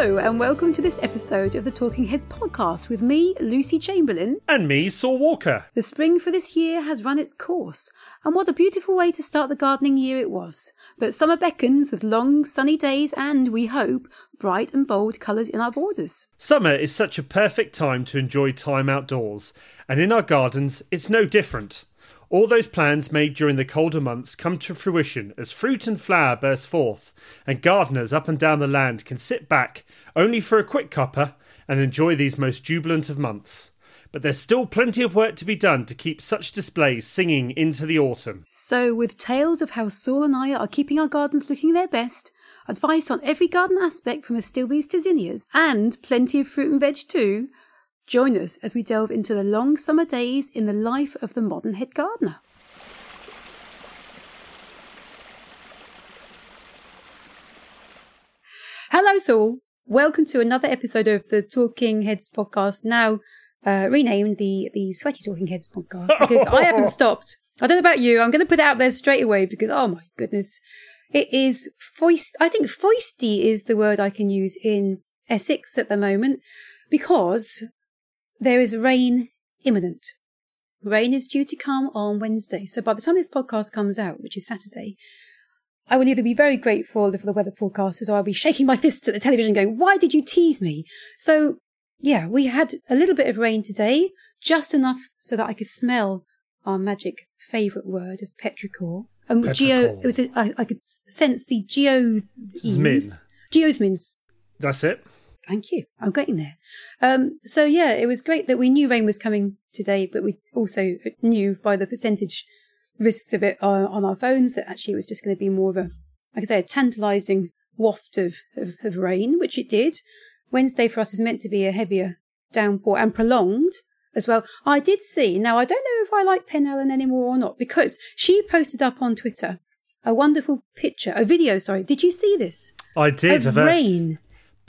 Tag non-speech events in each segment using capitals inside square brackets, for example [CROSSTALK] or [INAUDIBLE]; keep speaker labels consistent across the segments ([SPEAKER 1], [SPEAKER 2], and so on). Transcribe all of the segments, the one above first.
[SPEAKER 1] Hello, and welcome to this episode of the Talking Heads podcast with me, Lucy Chamberlain.
[SPEAKER 2] And me, Saul Walker.
[SPEAKER 1] The spring for this year has run its course, and what a beautiful way to start the gardening year it was. But summer beckons with long, sunny days and, we hope, bright and bold colours in our borders.
[SPEAKER 2] Summer is such a perfect time to enjoy time outdoors, and in our gardens, it's no different. All those plans made during the colder months come to fruition as fruit and flower burst forth, and gardeners up and down the land can sit back only for a quick cuppa and enjoy these most jubilant of months. But there's still plenty of work to be done to keep such displays singing into the autumn.
[SPEAKER 1] So, with tales of how Saul and I are keeping our gardens looking their best, advice on every garden aspect from astilbes to zinnias, and plenty of fruit and veg too, Join us as we delve into the long summer days in the life of the modern head gardener. Hello, Saul. Welcome to another episode of the Talking Heads podcast, now uh, renamed the the Sweaty Talking Heads podcast because I haven't [LAUGHS] stopped. I don't know about you. I'm going to put it out there straight away because oh my goodness, it is foist. I think foisty is the word I can use in Essex at the moment because there is rain imminent. Rain is due to come on Wednesday. So by the time this podcast comes out, which is Saturday, I will either be very grateful for the weather forecasters or I'll be shaking my fists at the television going, why did you tease me? So yeah, we had a little bit of rain today, just enough so that I could smell our magic favourite word of petrichor. Um, geo, it was, a, I, I could sense the geosmins. Geosmins.
[SPEAKER 2] That's it.
[SPEAKER 1] Thank you. I'm getting there. Um, so yeah, it was great that we knew rain was coming today, but we also knew by the percentage risks of it on, on our phones that actually it was just going to be more of a, like I say, a tantalizing waft of, of, of rain, which it did. Wednesday for us is meant to be a heavier downpour and prolonged as well. I did see, now I don't know if I like Penellen anymore or not, because she posted up on Twitter a wonderful picture, a video, sorry. Did you see this?
[SPEAKER 2] I did.
[SPEAKER 1] Of rain.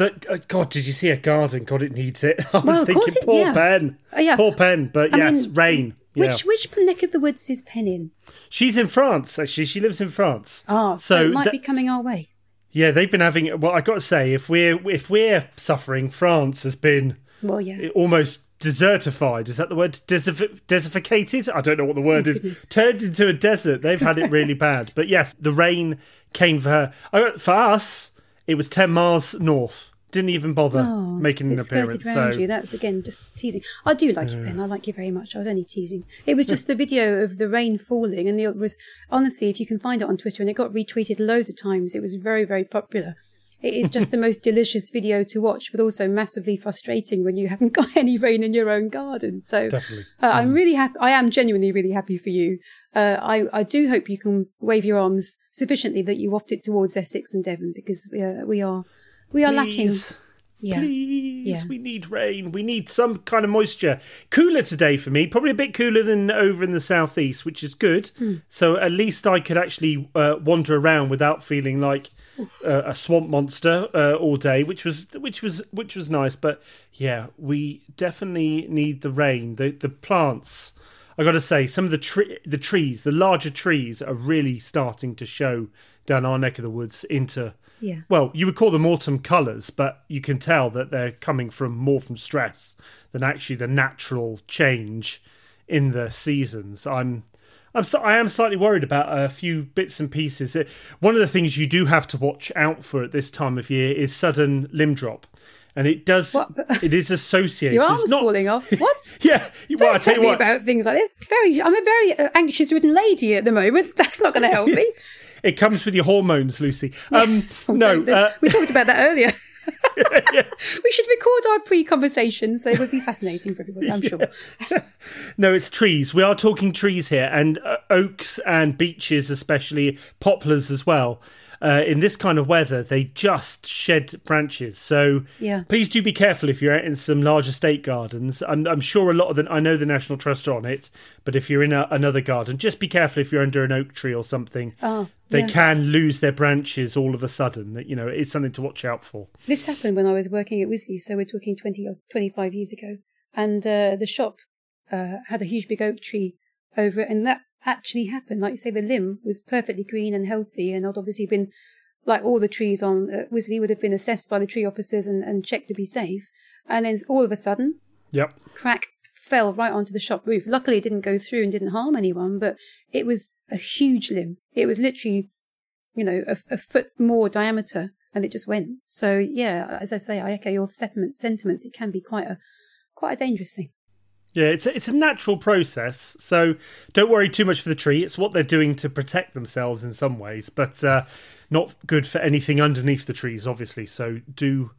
[SPEAKER 2] But uh, God, did you see a garden? God, it needs it. [LAUGHS] I was
[SPEAKER 1] Well,
[SPEAKER 2] thinking,
[SPEAKER 1] it-
[SPEAKER 2] poor
[SPEAKER 1] yeah.
[SPEAKER 2] Pen,
[SPEAKER 1] Uh, yeah.
[SPEAKER 2] poor Pen. But
[SPEAKER 1] I
[SPEAKER 2] yes,
[SPEAKER 1] mean,
[SPEAKER 2] rain. Yeah.
[SPEAKER 1] Which which neck of the woods is Pen in?
[SPEAKER 2] She's in France. Actually, she lives in France.
[SPEAKER 1] Ah, so,
[SPEAKER 2] So
[SPEAKER 1] it might
[SPEAKER 2] that-
[SPEAKER 1] be coming our way.
[SPEAKER 2] Yeah, they've been having. Well, I got to say, if we're if we're suffering, France has been
[SPEAKER 1] Well, yeah.
[SPEAKER 2] almost desertified. Is that the word? Deserf- desertificated? I don't know what the word
[SPEAKER 1] Oh,
[SPEAKER 2] is.
[SPEAKER 1] goodness.
[SPEAKER 2] Turned into a desert. They've had it really [LAUGHS] bad. But yes, the rain came for her. For us, it was ten miles north. Didn't even bother
[SPEAKER 1] Oh,
[SPEAKER 2] making an appearance. So
[SPEAKER 1] you. That's again just teasing. I do like you, Ben. I like you very much. I was only teasing. It was just the video of the rain falling, and the, it was honestly, if you can find it on Twitter, and it got retweeted loads of times. It was very, very popular. It is just the [LAUGHS] most delicious video to watch, but also massively frustrating when you haven't [LAUGHS] got any rain in your own garden. So uh, I'm really happy. I am genuinely really happy for you. Uh, I, I do hope you can wave your arms sufficiently that you waft it towards Essex and Devon because we are, we are, we are lacking.
[SPEAKER 2] Please.
[SPEAKER 1] Yeah.
[SPEAKER 2] Please,
[SPEAKER 1] Yeah.
[SPEAKER 2] we need rain. We need some kind of moisture. Cooler today for me, probably a bit cooler than over in the southeast, which is good.
[SPEAKER 1] Hmm.
[SPEAKER 2] So at least I could actually uh, wander around without feeling like uh, a swamp monster uh, all day, which was which was which was nice. But yeah, we definitely need the rain. The the plants. I got to say, some of the tre- the trees, the larger trees, are really starting to show down our neck of the woods into
[SPEAKER 1] Yeah.
[SPEAKER 2] well, you would call them autumn colours, but you can tell that they're coming from more from stress than actually the natural change in the seasons. I'm, I'm, so, I am slightly worried about a few bits and pieces. Uh, One of the things you do have to watch out for at this time of year is sudden limb drop, and it does.
[SPEAKER 1] What? [LAUGHS]
[SPEAKER 2] It is associated.
[SPEAKER 1] Your arm's
[SPEAKER 2] not-
[SPEAKER 1] falling off. [LAUGHS] What?
[SPEAKER 2] Yeah, well,
[SPEAKER 1] Don't
[SPEAKER 2] I tell
[SPEAKER 1] tell
[SPEAKER 2] you
[SPEAKER 1] me
[SPEAKER 2] what.
[SPEAKER 1] about things like this. Very, I'm a very uh, anxious-ridden lady at the moment. [LAUGHS] That's not going to help me.
[SPEAKER 2] It comes with your hormones, Lucy. Um, [LAUGHS]
[SPEAKER 1] Oh,
[SPEAKER 2] no, uh,
[SPEAKER 1] we talked about that earlier. [LAUGHS] [LAUGHS] we should record our pre-conversations. They would be fascinating for everybody, I'm sure.
[SPEAKER 2] No, it's trees. We are talking trees here, and uh, oaks and beeches, especially poplars as well. Uh, in this kind of weather, they just shed branches. So
[SPEAKER 1] Yeah.
[SPEAKER 2] please do be careful if you're out in some large estate gardens. I'm, I'm sure a lot of them. I know the National Trust are on it, but if you're in a, another garden, just be careful if you're under an oak tree or something.
[SPEAKER 1] Oh,
[SPEAKER 2] they
[SPEAKER 1] yeah.
[SPEAKER 2] can lose their branches all of a sudden. You know, it's something to watch out for.
[SPEAKER 1] This happened when I was working at Wisley, so we're talking 20 or 25 years ago. And uh, the shop uh, had a huge big oak tree over it, and that actually happened. Like you say, the limb was perfectly green and healthy, and had obviously been like all the trees on uh, Wisley would have been assessed by the tree officers and, and checked to be safe. And then all of a sudden,
[SPEAKER 2] Yep.
[SPEAKER 1] crack fell right onto the shop roof. Luckily, it didn't go through and didn't harm anyone, but it was a huge limb. It was literally, you know, a, a foot more diameter, and it just went. So yeah, as I say, I echo your sentiment, sentiments. It can be quite a quite a dangerous thing.
[SPEAKER 2] Yeah, it's a, it's a natural process, so don't worry too much for the tree. It's what they're doing to protect themselves in some ways, but uh, not good for anything underneath the trees, obviously. So do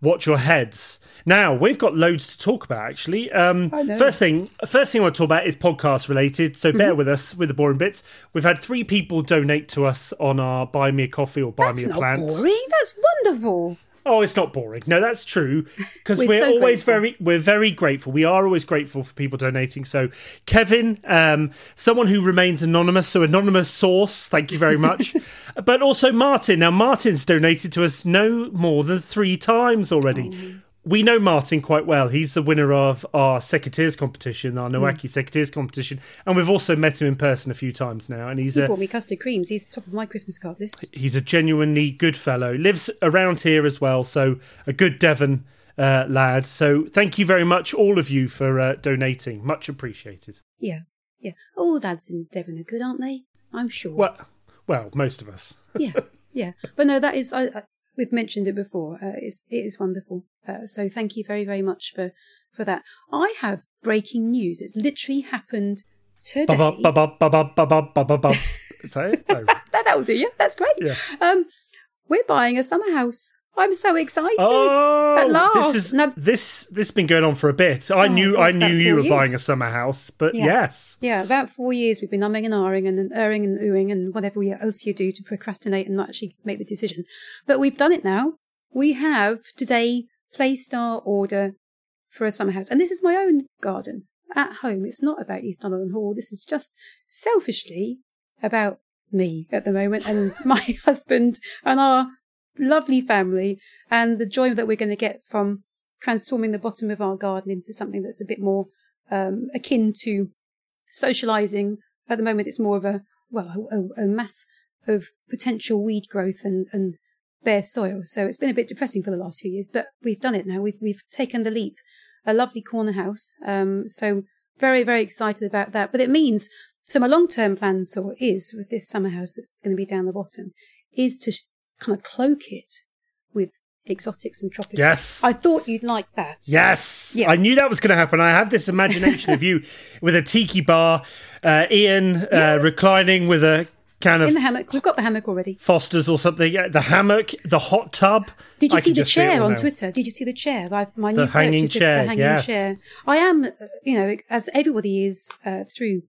[SPEAKER 2] watch your heads. Now we've got loads to talk about. Actually, um, first thing, first thing I want to talk about is podcast related. So bear with us with the boring bits. We've had three people donate to us on our Buy Me a Coffee or Buy
[SPEAKER 1] That's
[SPEAKER 2] Me a
[SPEAKER 1] not
[SPEAKER 2] Plant.
[SPEAKER 1] boring. That's wonderful.
[SPEAKER 2] Oh, it's not boring. No, that's true because
[SPEAKER 1] We're
[SPEAKER 2] we're,
[SPEAKER 1] so
[SPEAKER 2] always
[SPEAKER 1] grateful.
[SPEAKER 2] very we're very grateful. We are always grateful for people donating. So, Kevin, um, someone who remains anonymous, so anonymous source, thank you very much. [LAUGHS] but also Martin. Now, Martin's donated to us no more than three times already.
[SPEAKER 1] Oh.
[SPEAKER 2] We know Martin quite well. He's the winner of our Secretaries competition,
[SPEAKER 1] Hmm.
[SPEAKER 2] our Nowaki Secretaries competition, and we've also met him in person a few times now. And he's
[SPEAKER 1] He
[SPEAKER 2] a
[SPEAKER 1] bought me custard creams. He's top of my Christmas card list.
[SPEAKER 2] he's a genuinely good fellow. Lives around here as well, so a good Devon uh, lad. So thank you very much, all of you, for uh, donating. Much appreciated.
[SPEAKER 1] Yeah, yeah. All lads in Devon are good, aren't they? I'm sure.
[SPEAKER 2] Well, well, most of us.
[SPEAKER 1] yeah, yeah. But no, that is. I, I, we've mentioned it before. Uh, it's, it is wonderful. Uh, so thank you very, very much for, for that. I have breaking news. It's literally happened today.
[SPEAKER 2] Sorry? [LAUGHS] [LAUGHS] that
[SPEAKER 1] will do you. That's great.
[SPEAKER 2] Yeah.
[SPEAKER 1] Um, we're buying a summer house. I'm so excited.
[SPEAKER 2] Oh,
[SPEAKER 1] At last.
[SPEAKER 2] this is
[SPEAKER 1] Now-
[SPEAKER 2] this this has been going on for a bit. I
[SPEAKER 1] Oh,
[SPEAKER 2] knew
[SPEAKER 1] God,
[SPEAKER 2] I knew you were
[SPEAKER 1] years.
[SPEAKER 2] buying a summer house, but
[SPEAKER 1] Yeah.
[SPEAKER 2] yes,
[SPEAKER 1] Yeah, about four years we've been umming and ahhing and, erring and oohing and whatever else you do to procrastinate and not actually make the decision. But we've done it now. We have today placed our order for a summer house. And this is my own garden at home. It's not about East Donyland Hall. This is just selfishly about me at the moment and [LAUGHS] my husband and our lovely family and the joy that we're going to get from transforming the bottom of our garden into something that's a bit more um, akin to socializing. At the moment, it's more of a well, a, a mass of potential weed growth and and bare soil. So it's been a bit depressing for the last few years, but we've done it now. We've we've taken the leap. A lovely corner house. Um, so very very excited about that. But it means so my long term plan so is with this summer house that's going to be down the bottom is to kind of cloak it with exotics and tropical.
[SPEAKER 2] yes.
[SPEAKER 1] I thought you'd like that.
[SPEAKER 2] Yes,
[SPEAKER 1] Yeah.
[SPEAKER 2] I knew that was going to happen. I have this imagination of you [LAUGHS] with a tiki bar, uh, Ian uh, reclining with a can of
[SPEAKER 1] In the hammock, we've got the hammock already.
[SPEAKER 2] Foster's or something. Yeah, the hammock, the hot tub.
[SPEAKER 1] Did you
[SPEAKER 2] I
[SPEAKER 1] see the
[SPEAKER 2] just see
[SPEAKER 1] chair on
[SPEAKER 2] now.
[SPEAKER 1] Twitter? Did you see the chair? Like my new
[SPEAKER 2] hanging chair,
[SPEAKER 1] the hanging
[SPEAKER 2] yes.
[SPEAKER 1] chair. I am, uh, you know, as everybody is uh, through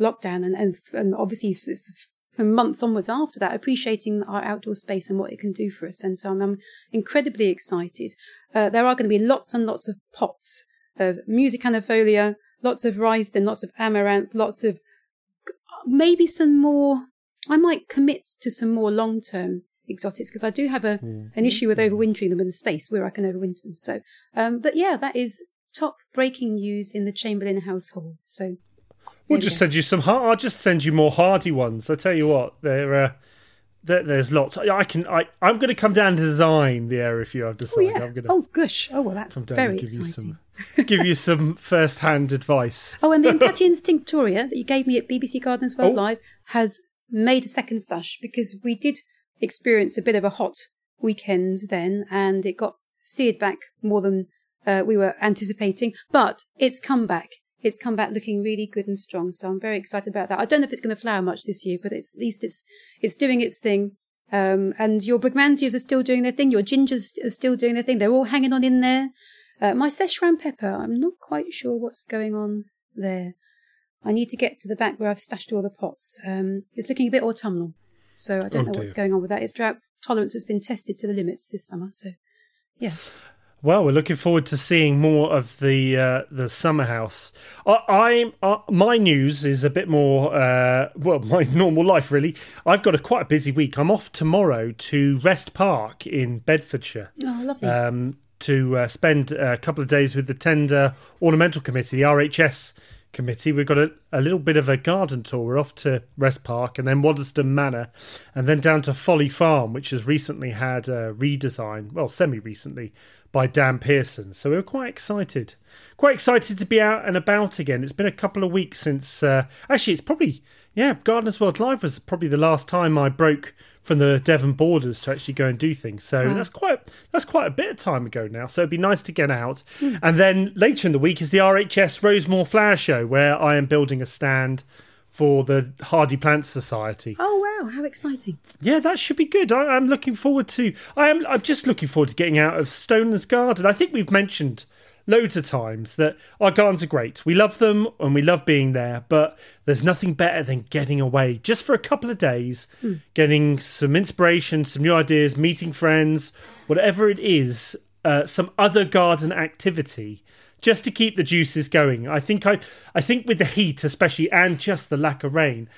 [SPEAKER 1] lockdown and and, and obviously f- f- for months onwards after that, appreciating our outdoor space and what it can do for us. And so I'm, I'm incredibly excited. Uh, there are going to be lots and lots of pots of musicanifolia, lots of rice and lots of amaranth, lots of maybe some more. I might commit to some more long term exotics because I do have a an issue with overwintering them in the space where I can overwinter them. So, um, but yeah, that is top breaking news in the Chamberlain household. So,
[SPEAKER 2] We'll just send you some. har- I'll just send you more hardy ones. I tell you what, there, uh, there there's lots. I I can. I I'm going to come down and design the area for you. I've
[SPEAKER 1] oh
[SPEAKER 2] decided.
[SPEAKER 1] yeah,
[SPEAKER 2] I'm going to
[SPEAKER 1] oh gosh, oh well, that's very
[SPEAKER 2] give
[SPEAKER 1] exciting.
[SPEAKER 2] you some give you some [LAUGHS] first hand advice.
[SPEAKER 1] Oh, and the [LAUGHS] Impatiens tinctoria that you gave me at BBC Gardeners World
[SPEAKER 2] Oh.
[SPEAKER 1] Live has made a second flush because we did experience a bit of a hot weekend then, and it got seared back more than uh, we were anticipating. But it's come back. It's come back looking really good and strong. So I'm very excited about that. I don't know if it's going to flower much this year, but it's, at least it's it's doing its thing. Um, and your brugmansias are still doing their thing. Your gingers are still doing their thing. They're all hanging on in there. Uh, my Szechuan pepper, I'm not quite sure what's going on there. I need to get to the back where I've stashed all the pots. Um, it's looking a bit autumnal, so I don't
[SPEAKER 2] Oh,
[SPEAKER 1] know what's going on with that. Its drought tolerance has been tested to the limits this summer, so yeah.
[SPEAKER 2] Well, we're looking forward to seeing more of the uh, the summer house. I, I'm uh, my news is a bit more uh, well, [LAUGHS] my normal life really. I've got a quite a busy week. I'm off tomorrow to Wrest Park in Bedfordshire.
[SPEAKER 1] Oh, lovely.
[SPEAKER 2] um, to uh, spend a couple of days with the Tender Ornamental Committee, the RHS committee. We've got a, a little bit of a garden tour. We're off to Wrest Park and then Waddesdon Manor and then down to Folly Farm, which has recently had a redesign, well, semi recently, by Dan Pearson. So we were quite excited. Quite excited to be out and about again. It's been a couple of weeks since, uh, actually, it's probably, yeah, Gardeners World Live was probably the last time I broke from the Devon borders to actually go and do things. So that's quite that's quite a bit of time ago now. So it'd be nice to get out.
[SPEAKER 1] Hmm.
[SPEAKER 2] And then later in the week is the RHS Rosemoor Flower Show, where I am building a stand for the Hardy Plant Society.
[SPEAKER 1] Oh wow, how exciting!
[SPEAKER 2] Yeah, that should be good. I, I'm looking forward to. I am. I'm just looking forward to getting out of Stonelands Garden. I think we've mentioned loads of times that our gardens are great. We love them and we love being there, but there's nothing better than getting away just for a couple of days, getting some inspiration, some new ideas, meeting friends, whatever it is, uh, some other garden activity. Just to keep the juices going, I think I, I think with the heat especially, and just the lack of rain,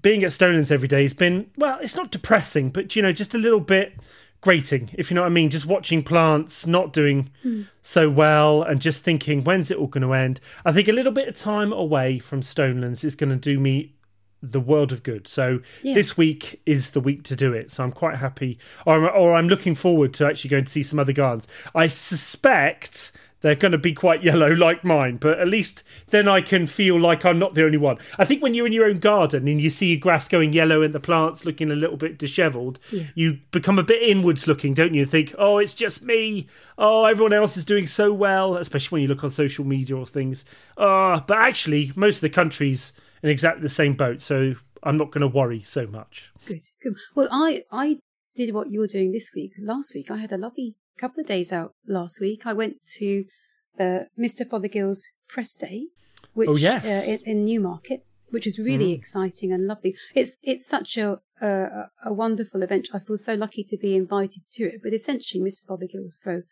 [SPEAKER 2] being at Stonelands every day has been well. It's not depressing, but you know, just a little bit grating, if you know what I mean. Just watching plants not doing hmm. so well and just thinking, when's it all going to end? I think a little bit of time away from Stonelands is going to do me the world of good. So
[SPEAKER 1] Yeah.
[SPEAKER 2] this week is the week to do it. So I'm quite happy, or, or I'm looking forward to actually going to see some other gardens. I suspect they're going to be quite yellow like mine, but at least then I can feel like I'm not the only one. I think when you're in your own garden and you see your grass going yellow and the plants looking a little bit dishevelled, you become a bit inwards looking, don't you? And think, oh, it's just me. Oh, everyone else is doing so well, especially when you look on social media or things. Uh, but actually, most of the country's in exactly the same boat, so I'm not going to worry so much.
[SPEAKER 1] Good, good. Well, I I did what you were doing this week. Last week, I had a lovely couple of days out. Last week, I went to uh, Mr. Fothergill's press day, which
[SPEAKER 2] Oh, yes.
[SPEAKER 1] uh, in, in Newmarket, which is really exciting and lovely. It's it's such a, a a wonderful event. I feel so lucky to be invited to it. But essentially, Mr. Fothergill's grow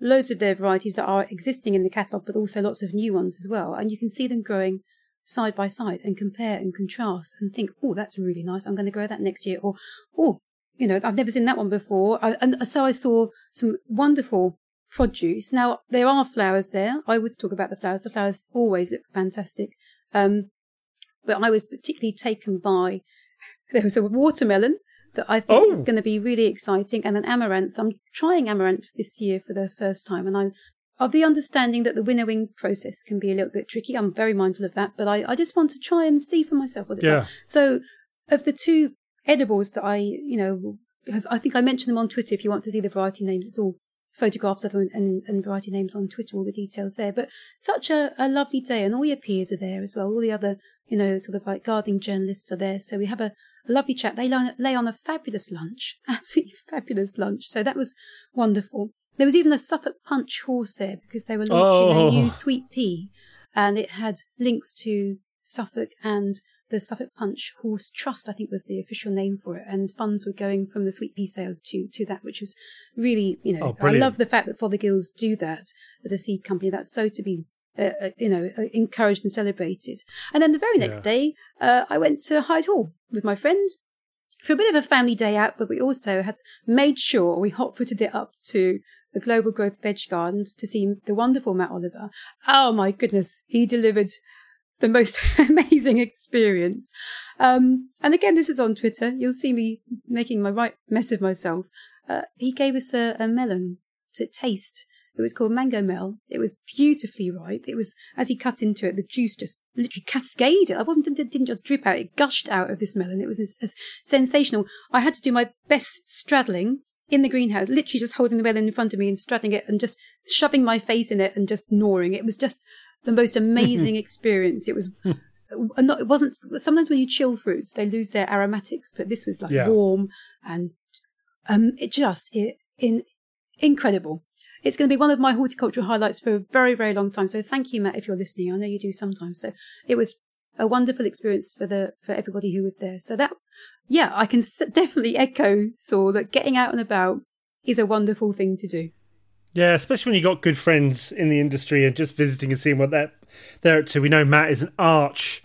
[SPEAKER 1] loads of their varieties that are existing in the catalogue, but also lots of new ones as well. And you can see them growing side by side and compare and contrast and think, oh, that's really nice. I'm going to grow that next year. Or, oh, you know, I've never seen that one before. I, and so I saw some wonderful produce. Now, there are flowers there. I would talk about the flowers. The flowers always look fantastic. Um, but I was particularly taken by, there was a watermelon that I think
[SPEAKER 2] Oh.
[SPEAKER 1] is going to be really exciting and an amaranth. I'm trying amaranth this year for the first time and I'm of the understanding that the winnowing process can be a little bit tricky. I'm very mindful of that, but I, I just want to try and see for myself what it's
[SPEAKER 2] Yeah.
[SPEAKER 1] like. So, of the two edibles that I, you know, have, I think I mentioned them on Twitter. If you want to see the variety names, it's all photographs of them and, and variety names on Twitter, all the details there. But such a, a lovely day, and all your peers are there as well. All the other, you know, sort of like gardening journalists are there. So we have a, a lovely chat. They lay, lay on a fabulous lunch, [LAUGHS] absolutely fabulous lunch. So that was wonderful. There was even a Suffolk Punch horse there because they were launching
[SPEAKER 2] Oh.
[SPEAKER 1] a new oh. sweet pea, and it had links to Suffolk and the Suffolk Punch Horse Trust, I think was the official name for it, and funds were going from the sweet pea sales to to that, which was really, you know,
[SPEAKER 2] Oh,
[SPEAKER 1] I love the fact that Fothergills do that as a seed company. That's so to be. Uh, uh, you know, uh, encouraged and celebrated. And then the very next
[SPEAKER 2] Yeah.
[SPEAKER 1] day, uh, I went to Hyde Hall with my friend for a bit of a family day out, but we also had made sure we hot footed it up to the Global Growth Veg Garden to see the wonderful Matt Oliver. Oh my goodness, he delivered the most [LAUGHS] amazing experience. Um, and again, this is on Twitter. You'll see me making my right mess of myself. Uh, he gave us a, a melon to taste. It was called Mango Mel. It was beautifully ripe. It was, as he cut into it, the juice just literally cascaded. I wasn't, it didn't just drip out. It gushed out of this melon. It was this sensational. I had to do my best straddling in the greenhouse, literally just holding the melon in front of me and straddling it and just shoving my face in it and just gnawing. It was just the most amazing [LAUGHS] experience. It was, and not, it wasn't, sometimes when you chill fruits, they lose their aromatics, but this was like
[SPEAKER 2] Yeah.
[SPEAKER 1] warm and, um, it just, it, in, incredible. It's going to be one of my horticultural highlights for a very, very long time. So thank you, Matt, if you're listening. I know you do sometimes. So it was a wonderful experience for the for everybody who was there. So that, yeah, I can definitely echo Saul that getting out and about is a wonderful thing to do.
[SPEAKER 2] Yeah, especially when you've got good friends in the industry and just visiting and seeing what they're they're up to. We know Matt is an arch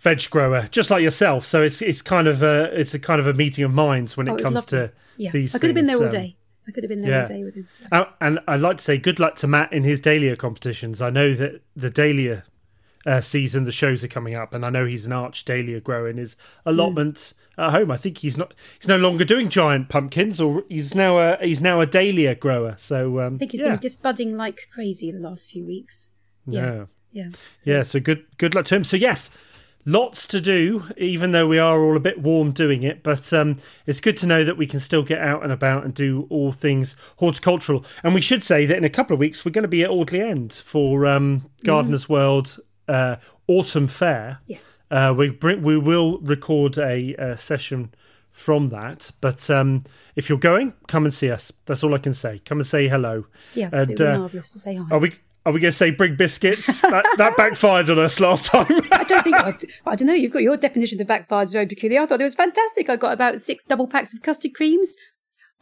[SPEAKER 2] veg grower, just like yourself. So it's it's kind of a it's a kind of a meeting of minds when
[SPEAKER 1] Oh,
[SPEAKER 2] it comes
[SPEAKER 1] lovely.
[SPEAKER 2] to
[SPEAKER 1] Yeah,
[SPEAKER 2] these.
[SPEAKER 1] I could have been there
[SPEAKER 2] things,
[SPEAKER 1] all
[SPEAKER 2] um,
[SPEAKER 1] day. I could have been there
[SPEAKER 2] yeah.
[SPEAKER 1] all day with him. So.
[SPEAKER 2] Uh, and I'd like to say good luck to Matt in his Dahlia competitions. I know that the Dahlia uh, season the shows are coming up, and I know he's an arch dahlia grower in his allotment at home. I think he's not he's no longer doing giant pumpkins, or he's now a he's now a dahlia grower. So um,
[SPEAKER 1] I think he's
[SPEAKER 2] yeah.
[SPEAKER 1] been just budding like crazy in the last few weeks.
[SPEAKER 2] yeah.
[SPEAKER 1] Yeah.
[SPEAKER 2] Yeah, so good good luck to him. So yes, lots to do, even though we are all a bit warm doing it. But um, it's good to know that we can still get out and about and do all things horticultural. And we should say that in a couple of weeks we're going to be at Audley End for um, Gardeners World uh, Autumn Fair.
[SPEAKER 1] Yes.
[SPEAKER 2] Uh, we bring, we will record a, a session from that. But um, if you're going, come and see us. That's all I can say. Come and say hello.
[SPEAKER 1] Yeah.
[SPEAKER 2] And,
[SPEAKER 1] it would
[SPEAKER 2] uh,
[SPEAKER 1] marvellous to say hi.
[SPEAKER 2] Are we? Are we going to say bring biscuits? [LAUGHS] that, that backfired on us last time.
[SPEAKER 1] I don't think, I, I don't know, you've got your definition of backfired is very peculiar. I thought it was fantastic. I got about six double packs of custard creams.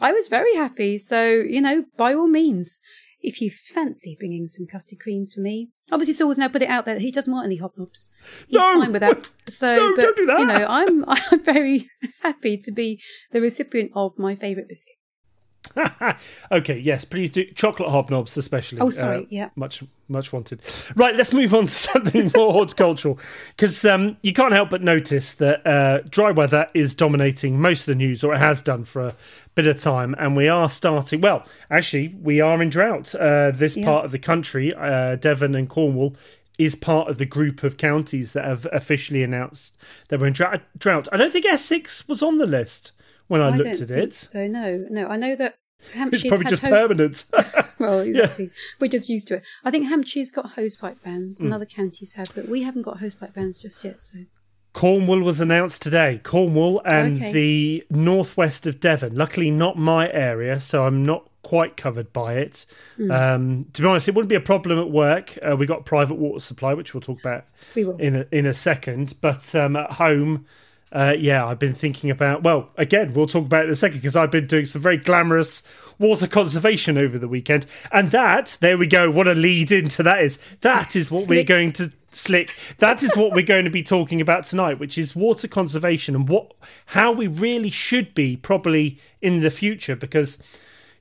[SPEAKER 1] I was very happy. So, you know, by all means, if you fancy bringing some custard creams for me, obviously Saul's now put it out there that he doesn't want any hobnobs. He's
[SPEAKER 2] No!
[SPEAKER 1] fine with that. So,
[SPEAKER 2] No,
[SPEAKER 1] but,
[SPEAKER 2] do that.
[SPEAKER 1] you know, I'm, [LAUGHS] I'm very happy to be the recipient of my favourite biscuit. [LAUGHS]
[SPEAKER 2] okay, yes, please do chocolate hobnobs, especially.
[SPEAKER 1] Oh, sorry,
[SPEAKER 2] Uh,
[SPEAKER 1] yeah.
[SPEAKER 2] much much wanted. Right, let's move on to [LAUGHS] something more horticultural because um, you can't help but notice that uh, dry weather is dominating most of the news, or it has done for a bit of time, and we are starting. Well, actually, we are in drought. Uh, this
[SPEAKER 1] Yeah.
[SPEAKER 2] part of the country, uh, Devon and Cornwall. Is part of the group of counties that have officially announced that we're in drought. drought. I don't think Essex was on the list when I,
[SPEAKER 1] I
[SPEAKER 2] looked at it.
[SPEAKER 1] so. No, no. I know that
[SPEAKER 2] It's probably just
[SPEAKER 1] hose-
[SPEAKER 2] permanent. [LAUGHS]
[SPEAKER 1] Well, exactly. We're just used to it. I think Hampshire's got hosepipe bans, and other counties have, but we haven't got hosepipe bans just yet. So
[SPEAKER 2] Cornwall was announced today. Cornwall and
[SPEAKER 1] Okay.
[SPEAKER 2] the northwest of Devon. Luckily, not my area, so I'm not quite covered by it.
[SPEAKER 1] Hmm.
[SPEAKER 2] Um, to be honest, it wouldn't be a problem at work. Uh, we got private water supply, which we'll talk about in a, in a second. But um, at home, uh, yeah, I've been thinking about. Well, again, we'll talk about it in a second because I've been doing some very glamorous water conservation over the weekend, and that there we go. What a lead into that is. That is what we're going to slick. That is what we're going to be talking about tonight, which is water conservation and what how we really should be probably in the future because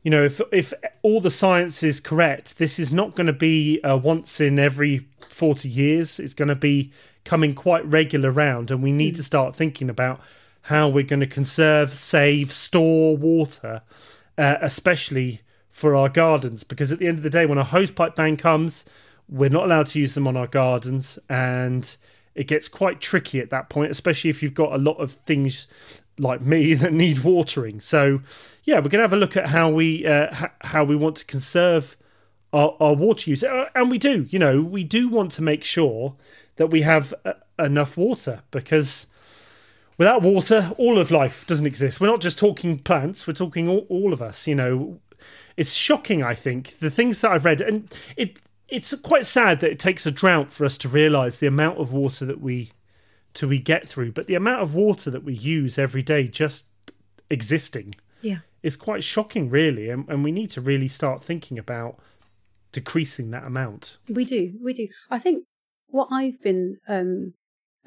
[SPEAKER 2] you know, if if all the science is correct, this is not going to be uh, once in every forty years. It's going to be coming quite regular round, and we need to start thinking about how we're going to conserve, save, store water, uh, especially for our gardens. Because at the end of the day, when a hosepipe ban comes, we're not allowed to use them on our gardens, and it gets quite tricky at that point, especially if you've got a lot of things like me [LAUGHS] that need watering. So, yeah, we're going to have a look at how we uh, h- how we want to conserve our, our water use, Uh, and we do. You know, we do want to make sure that we have uh, enough water because without water, all of life doesn't exist. We're not just talking plants; we're talking all, all of us. You know, it's shocking. I think the things that I've read, and it it's quite sad that it takes a drought for us to realise the amount of water that we to we get through, but the amount of water that we use every day just existing
[SPEAKER 1] Yeah.
[SPEAKER 2] is quite shocking, really, and, and we need to really start thinking about decreasing that amount.
[SPEAKER 1] We do, we do. I think what I've been um,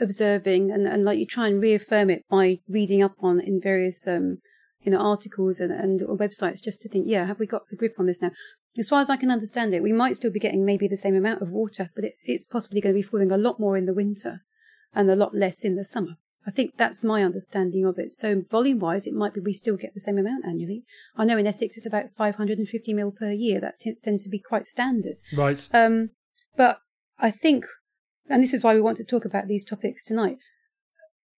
[SPEAKER 1] observing, and, and like you try and reaffirm it by reading up on in various um, you know articles and, and websites, just to think, yeah, have we got a grip on this now? As far as I can understand it, we might still be getting maybe the same amount of water, but it, it's possibly going to be falling a lot more in the winter and a lot less in the summer. I think that's my understanding of it. So volume wise, it might be we still get the same amount annually. I know in Essex it's about 550 mil per year. That tends to be quite standard.
[SPEAKER 2] Right.
[SPEAKER 1] Um, but I think, and this is why we want to talk about these topics tonight.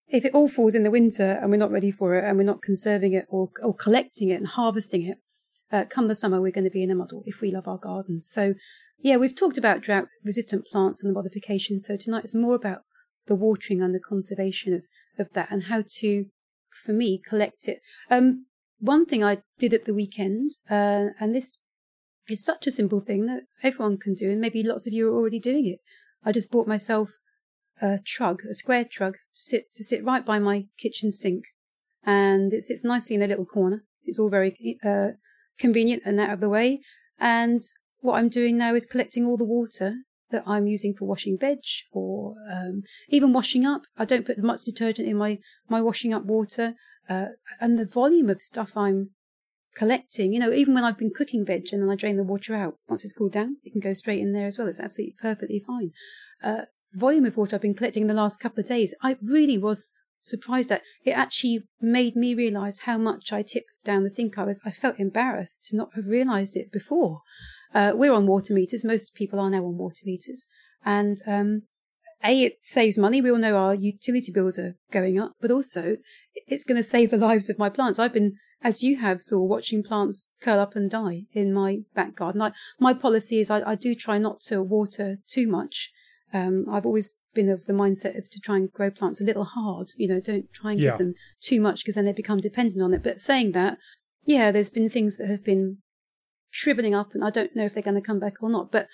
[SPEAKER 1] If it all falls in the winter and we're not ready for it and we're not conserving it or, or collecting it and harvesting it, uh, come the summer, we're going to be in a muddle if we love our gardens. So, yeah, we've talked about drought resistant plants and the modification. So tonight is more about the watering and the conservation of, of that and how to, for me, collect it. Um, one thing I did at the weekend, uh, and this is such a simple thing that everyone can do, and maybe lots of you are already doing it. I just bought myself a trug, a square trug, to sit to sit right by my kitchen sink, and it sits nicely in a little corner. It's all very uh, convenient and out of the way. And what I'm doing now is collecting all the water that I'm using for washing veg or um, even washing up. I don't put much detergent in my my washing up water, uh, and the volume of stuff I'm collecting. You know, even when I've been cooking veg and then I drain the water out, once it's cooled down, it can go straight in there as well. It's absolutely perfectly fine. Uh, volume of water I've been collecting in the last couple of days, I really was surprised at. It actually made me realise how much I tipped down the sink. I was, I felt embarrassed to not have realised it before. Uh, we're on water meters. Most people are now on water meters. And, um, a, it saves money. We all know our utility bills are going up, but also it's going to save the lives of my plants. I've been, as you have, Saul watching plants curl up and die in my back garden. I, my policy is I, I, do try not to water too much. Um, I've always been of the mindset of to try and grow plants a little hard. You know, don't try and
[SPEAKER 2] Yeah.
[SPEAKER 1] give them too much because then they become dependent on it. But saying that, yeah, there's been things that have been shriveling up and I don't know if they're going to come back or not. But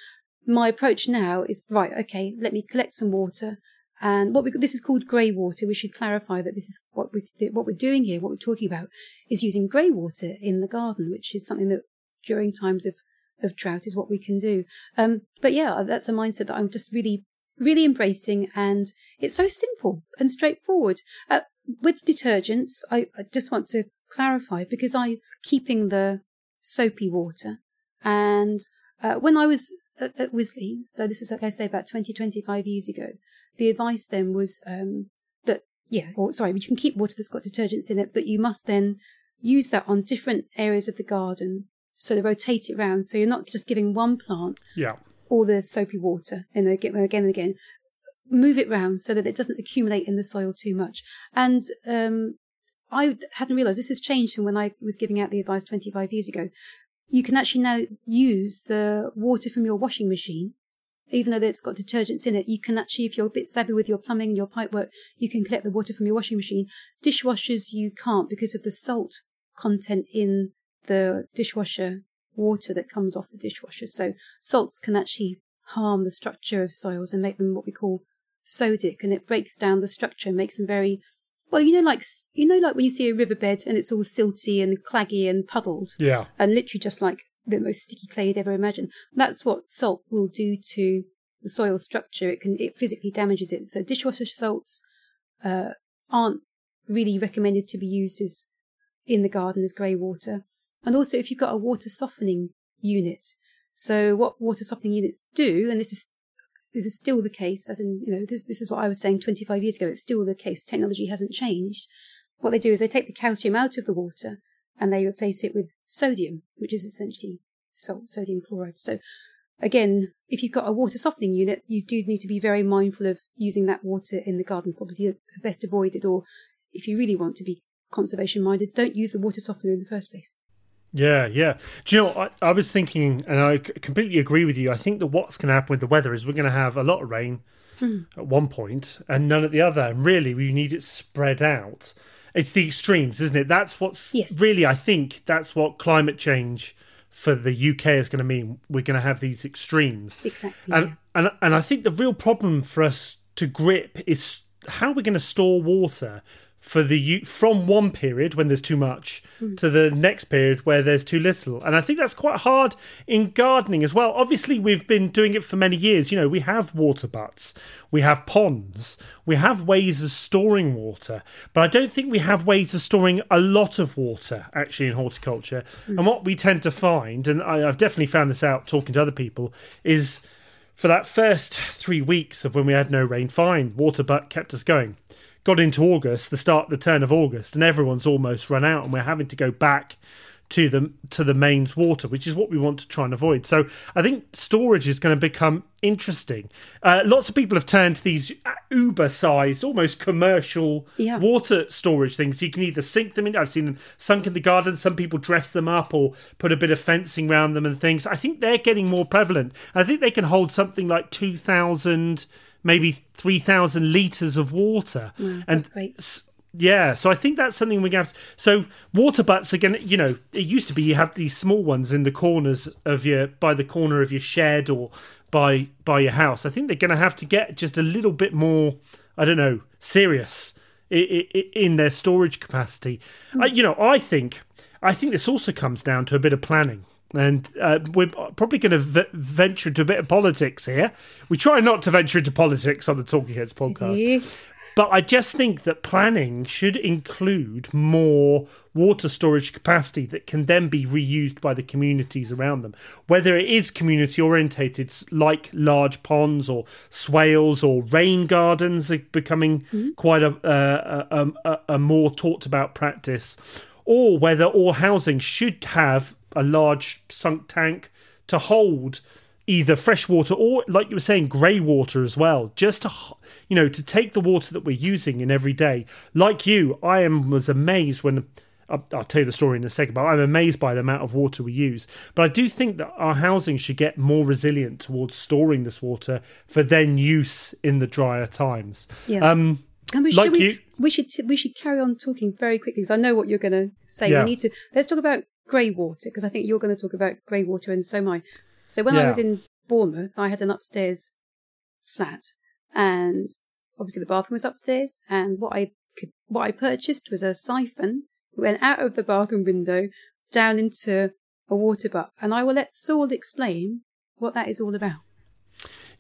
[SPEAKER 1] my approach now is right. Okay, let me collect some water. And what we this is called grey water. We should clarify that this is what we what we're doing here. What we're talking about is using grey water in the garden, which is something that during times of of drought is what we can do. Um, but yeah, that's a mindset that I'm just really really embracing, and it's so simple and straightforward. Uh, with detergents, I, I just want to clarify because I'm keeping the soapy water, and uh, when I was at, at Wisley, so this is like I say about 20, 25 years ago, the advice then was um, that, yeah, or sorry, you can keep water that's got detergents in it, but you must then use that on different areas of the garden. So to rotate it round. So you're not just giving one plant
[SPEAKER 2] Yeah.
[SPEAKER 1] all the soapy water and again, again and again. Move it round so that it doesn't accumulate in the soil too much. And um, I hadn't realised this has changed from when I was giving out the advice 25 years ago. You can actually now use the water from your washing machine, even though it's got detergents in it. You can actually, if you're a bit savvy with your plumbing and your pipework, you can collect the water from your washing machine. Dishwashers, you can't because of the salt content in the dishwasher water that comes off the dishwasher. So salts can actually harm the structure of soils and make them what we call sodic, and it breaks down the structure and makes them very well. You know, like you know, like when you see a riverbed and it's all silty and claggy and puddled,
[SPEAKER 2] Yeah.
[SPEAKER 1] and literally just like the most sticky clay you'd ever imagine. That's what salt will do to the soil structure. It can it physically damages it. So dishwasher salts uh, aren't really recommended to be used as in the garden as grey water. And also, if you've got a water softening unit, so what water softening units do, and this is this is still the case, as in you know this this is what I was saying 25 years ago. It's still the case. Technology hasn't changed. What they do is they take the calcium out of the water and they replace it with sodium, which is essentially salt, sodium chloride. So again, if you've got a water softening unit, you do need to be very mindful of using that water in the garden. Probably best avoid it, or if you really want to be conservation minded, don't use the water softener in the first place.
[SPEAKER 2] Yeah, yeah. Do you know, I, I was thinking, and I completely agree with you. I think that what's going to happen with the weather is we're going to have a lot of rain hmm. at one point and none at the other. And really, we need it spread out. It's the extremes, isn't it? That's what's
[SPEAKER 1] Yes.
[SPEAKER 2] really, I think, that's what climate change for the UK is going to mean. We're going to have these extremes.
[SPEAKER 1] Exactly.
[SPEAKER 2] And,
[SPEAKER 1] yeah.
[SPEAKER 2] and and I think the real problem for us to grip is how we're going to store water for the from one period when there's too much hmm. to the next period where there's too little. And I think that's quite hard in gardening as well. Obviously, we've been doing it for many years. You know, we have water butts, we have ponds, we have ways of storing water, but I don't think we have ways of storing a lot of water actually in horticulture. Hmm. And what we tend to find, and I, I've definitely found this out talking to other people, is for that first three weeks of when we had no rain, fine, water butt kept us going. Got into August, the start, the turn of August, and everyone's almost run out, and we're having to go back to the to the mains water, which is what we want to try and avoid. So I think storage is going to become interesting. Uh, lots of people have turned to these uber-sized, almost commercial
[SPEAKER 1] Yeah.
[SPEAKER 2] water storage things. You can either sink them in. I've seen them sunk in the garden. Some people dress them up or put a bit of fencing around them and things. I think they're getting more prevalent. I think they can hold something like two thousand, maybe three thousand liters of water. Mm, and
[SPEAKER 1] that's great.
[SPEAKER 2] yeah, so I think that's something we have. To, so water butts again, you know, it used to be you have these small ones in the corners of your by the corner of your shed or by by your house. I think they're going to have to get just a little bit more, I don't know, serious i- i- in their storage capacity. Hmm. I, you know, I think I think this also comes down to a bit of planning. And uh, we're probably going to v- venture into a bit of politics here. We try not to venture into politics on the Talking Heads podcast. But I just think that planning should include more water storage capacity that can then be reused by the communities around them. Whether it is community orientated, like large ponds or swales or rain gardens are becoming mm-hmm. quite a, a, a, a more talked about practice, or whether all housing should have a large sunk tank to hold either fresh water or like you were saying grey water as well just to you know to take the water that we're using in every day like you i am was amazed when I'll, I'll tell you the story in a second but i'm amazed by the amount of water we use but i do think that our housing should get more resilient towards storing this water for then use in the drier times
[SPEAKER 1] yeah. um we, like we, you, we should we should carry on talking very quickly because I know what you're going to say. Yeah. We need to let's talk about grey water because I think you're going to talk about grey water and so am I. So when yeah. I was in Bournemouth, I had an upstairs flat, and obviously the bathroom was upstairs. And what I could, what I purchased was a siphon. Went out of the bathroom window down into a water butt, and I will let Saul explain what that is all about.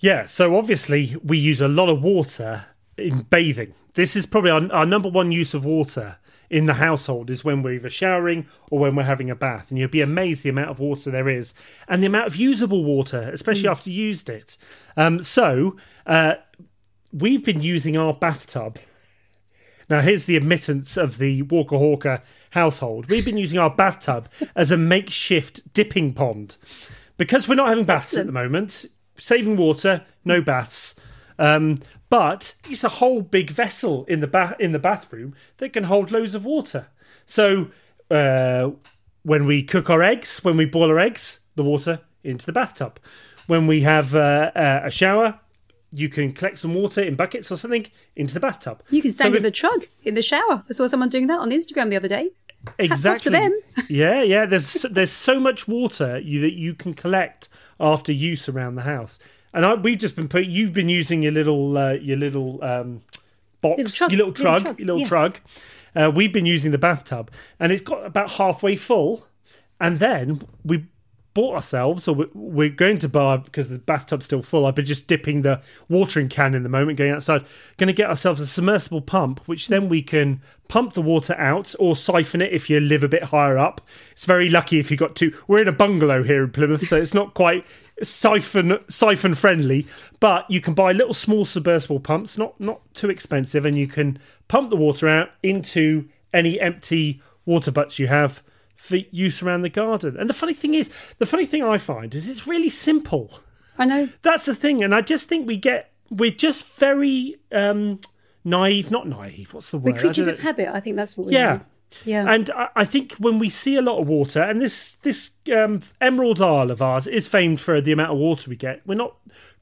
[SPEAKER 2] Yeah, so obviously we use a lot of water in bathing. This is probably our, our number one use of water in the household is when we're either showering or when we're having a bath. And you'd be amazed the amount of water there is and the amount of usable water, especially mm. after you used it. Um, so uh, we've been using our bathtub. Now, here's the admittance of the Walker Hawker household. We've been using our bathtub as a makeshift dipping pond. Because we're not having baths at the moment, saving water, no baths. Um, but it's a whole big vessel in the ba- in the bathroom that can hold loads of water. So uh, when we cook our eggs, when we boil our eggs, the water into the bathtub. When we have uh, uh, a shower, you can collect some water in buckets or something into the bathtub.
[SPEAKER 1] You can stand so in the trug in the shower. I saw someone doing that on Instagram the other day.
[SPEAKER 2] Exactly. them. [LAUGHS] yeah, yeah. There's there's so much water you, that you can collect after use around the house. And I, we've just been put. You've been using your little uh, your little um, box, little your little trug, little trug. your little yeah. trug. Uh, we've been using the bathtub, and it's got about halfway full. And then we bought ourselves, or we're going to buy because the bathtub's still full. I've been just dipping the watering can in the moment, going outside. Going to get ourselves a submersible pump, which then we can pump the water out or siphon it if you live a bit higher up. It's very lucky if you got two. We're in a bungalow here in Plymouth, so it's not quite siphon siphon friendly, but you can buy little small submersible pumps, not not too expensive, and you can pump the water out into any empty water butts you have for use around the garden. And the funny thing is, the funny thing I find is it's really simple.
[SPEAKER 1] I know.
[SPEAKER 2] That's the thing, and I just think we get we're just very um naive, not naive. What's the word?
[SPEAKER 1] We're creatures of habit. I think that's what we
[SPEAKER 2] yeah. Yeah, and I think when we see a lot of water, and this this um, Emerald Isle of ours is famed for the amount of water we get. We're not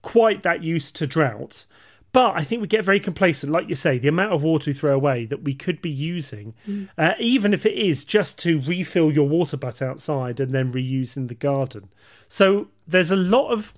[SPEAKER 2] quite that used to drought, but I think we get very complacent. Like you say, the amount of water we throw away that we could be using, mm. uh, even if it is just to refill your water butt outside and then reuse in the garden. So there's a lot of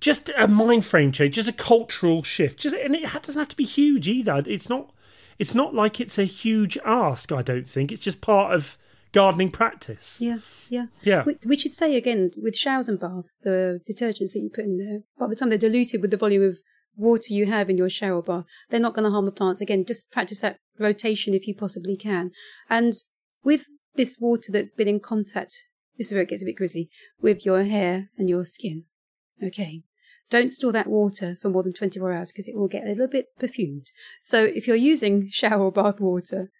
[SPEAKER 2] just a mind frame change, just a cultural shift. Just and it doesn't have to be huge either. It's not it's not like it's a huge ask. I don't think it's just part of gardening practice.
[SPEAKER 1] Yeah, yeah,
[SPEAKER 2] yeah.
[SPEAKER 1] We, we, should say again with showers and baths, the detergents that you put in there, by the time they're diluted with the volume of water you have in your shower bar. They're not going to harm the plants. Again, just practice that rotation if you possibly can. And with this water that's been in contact, this is where it gets a bit grizzy, with your hair and your skin. Okay. Don't store that water for more than 24 hours because it will get a little bit perfumed. So if you're using [LAUGHS] shower or bath water,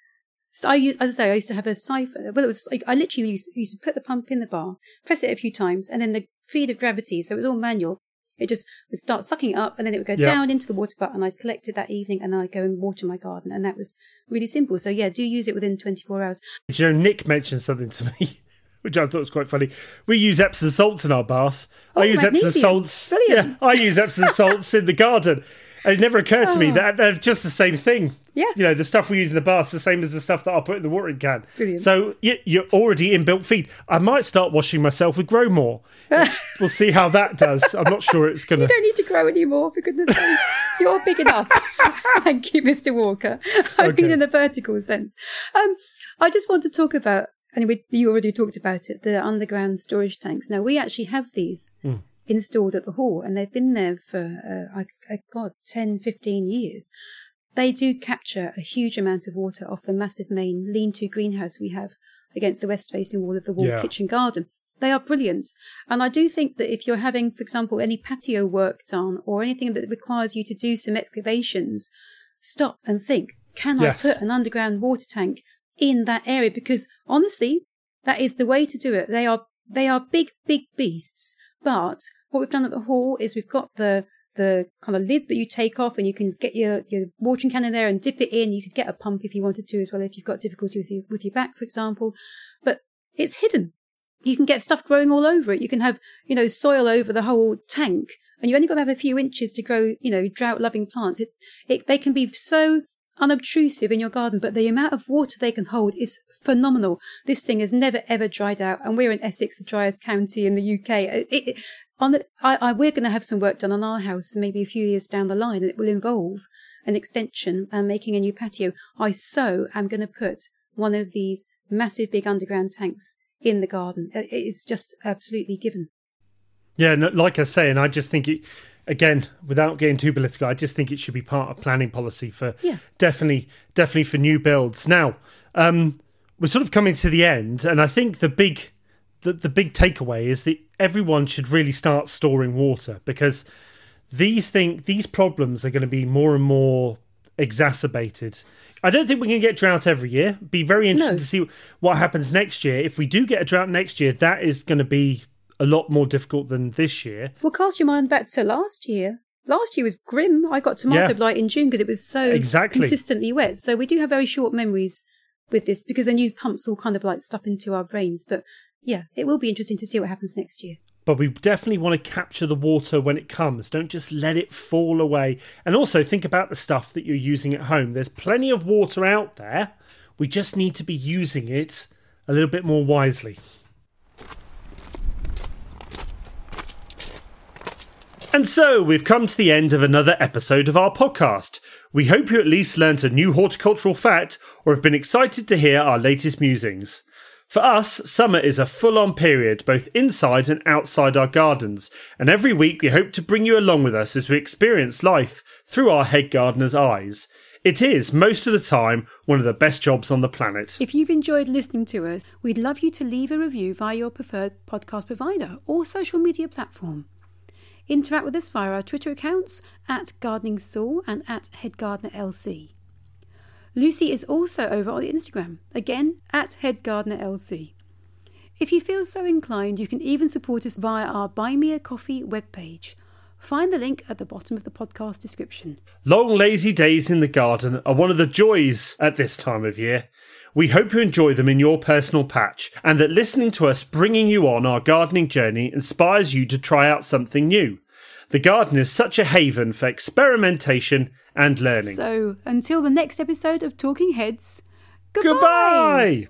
[SPEAKER 1] so I use, as I say, I used to have a siphon. Well, it was like I literally used, used to put the pump in the bar, press it a few times, and then the feed of gravity, so it was all manual. It just would start sucking up, and then it would go down into the water butt, and I'd collect it that evening, and then I'd go and water my garden, and that was really simple. So yeah, do use it within 24 hours.
[SPEAKER 2] You know, Nick mentioned something to me [LAUGHS] which I thought was quite funny. We use Epsom salts in our bath.
[SPEAKER 1] Oh,
[SPEAKER 2] I use
[SPEAKER 1] magnesium.
[SPEAKER 2] Epsom salts.
[SPEAKER 1] Brilliant.
[SPEAKER 2] Yeah, I use Epsom [LAUGHS] salts in the garden. It never occurred to me that they're just the same thing.
[SPEAKER 1] Yeah.
[SPEAKER 2] You know, the stuff we use in the bath is the same as the stuff that I'll put in the watering can.
[SPEAKER 1] Brilliant.
[SPEAKER 2] So you're already inbuilt feed. I might start washing myself with Grow More. [LAUGHS] we'll see how that does. I'm not sure it's going to.
[SPEAKER 1] You don't need to grow anymore, for goodness sake. You're big enough. [LAUGHS] Thank you, Mr. Walker. I okay. mean, in the vertical sense. Um, I just want to talk about and we, you already talked about it, the underground storage tanks. Now, we actually have these mm. Installed at the hall, and they've been there for, uh, I, I, God, 10, 15 years. they do capture a huge amount of water off the massive main lean-to greenhouse we have against the west-facing wall of the wall
[SPEAKER 2] Yeah.
[SPEAKER 1] kitchen garden. They are brilliant. And I do think that if you're having, for example, any patio work done or anything that requires you to do some excavations, stop and think, can
[SPEAKER 2] Yes.
[SPEAKER 1] I put an underground water tank in that area? Because honestly, that is the way to do it. They are they are big, big beasts. But what we've done at the hall is we've got the the kind of lid that you take off and you can get your, your watering can in there and dip it in. You could get a pump if you wanted to as well, if you've got difficulty with your, with your back, for example. But it's hidden. You can get stuff growing all over it. You can have, you know, soil over the whole tank and you only got to have a few inches to grow, you know, drought loving plants. It, it, they can be so unobtrusive in your garden, but the amount of water they can hold is phenomenal. This thing has never ever dried out, and we're in Essex, the driest county in the UK. It, it, on the, I, I, we're going to have some work done on our house, maybe a few years down the line, and it will involve an extension and making a new patio. I so am going to put one of these massive big underground tanks in the garden. It's just absolutely given.
[SPEAKER 2] Yeah, no, like I say, and I just think it again, without getting too political, I just think it should be part of planning policy for
[SPEAKER 1] Yeah.
[SPEAKER 2] definitely, definitely for new builds. Now, um, we're sort of coming to the end, and I think the big, the, the big takeaway is that everyone should really start storing water because these thing, these problems are going to be more and more exacerbated. I don't think we're going to get drought every year. Be very interesting
[SPEAKER 1] No.
[SPEAKER 2] to see what happens next year. If we do get a drought next year, that is going to be a lot more difficult than this year.
[SPEAKER 1] Well, cast your mind back to last year. Last year was grim. I got tomato
[SPEAKER 2] Yeah.
[SPEAKER 1] blight in June because it was so
[SPEAKER 2] Exactly.
[SPEAKER 1] consistently wet. So we do have very short memories with this because then use pumps all kind of like stuff into our brains. But yeah, it will be interesting to see what happens next year.
[SPEAKER 2] But we definitely want to capture the water when it comes. Don't just let it fall away. And also think about the stuff that you're using at home. There's plenty of water out there. We just need to be using it a little bit more wisely. And so we've come to the end of another episode of our podcast. We hope you at least learnt a new horticultural fact or have been excited to hear our latest musings. For us, summer is a full on period, both inside and outside our gardens, and every week we hope to bring you along with us as we experience life through our head gardener's eyes. It is, most of the time, one of the best jobs on the planet.
[SPEAKER 1] If you've enjoyed listening to us, we'd love you to leave a review via your preferred podcast provider or social media platform. Interact with us via our Twitter accounts at Gardening Saul and at Head Gardener LC. Lucy is also over on Instagram, again at Head Gardener LC. If you feel so inclined, you can even support us via our Buy Me a Coffee webpage. Find the link at the bottom of the podcast description.
[SPEAKER 2] Long lazy days in the garden are one of the joys at this time of year. We hope you enjoy them in your personal patch and that listening to us bringing you on our gardening journey inspires you to try out something new. The garden is such a haven for experimentation and learning.
[SPEAKER 1] So, until the next episode of Talking Heads, goodbye!
[SPEAKER 2] Goodbye!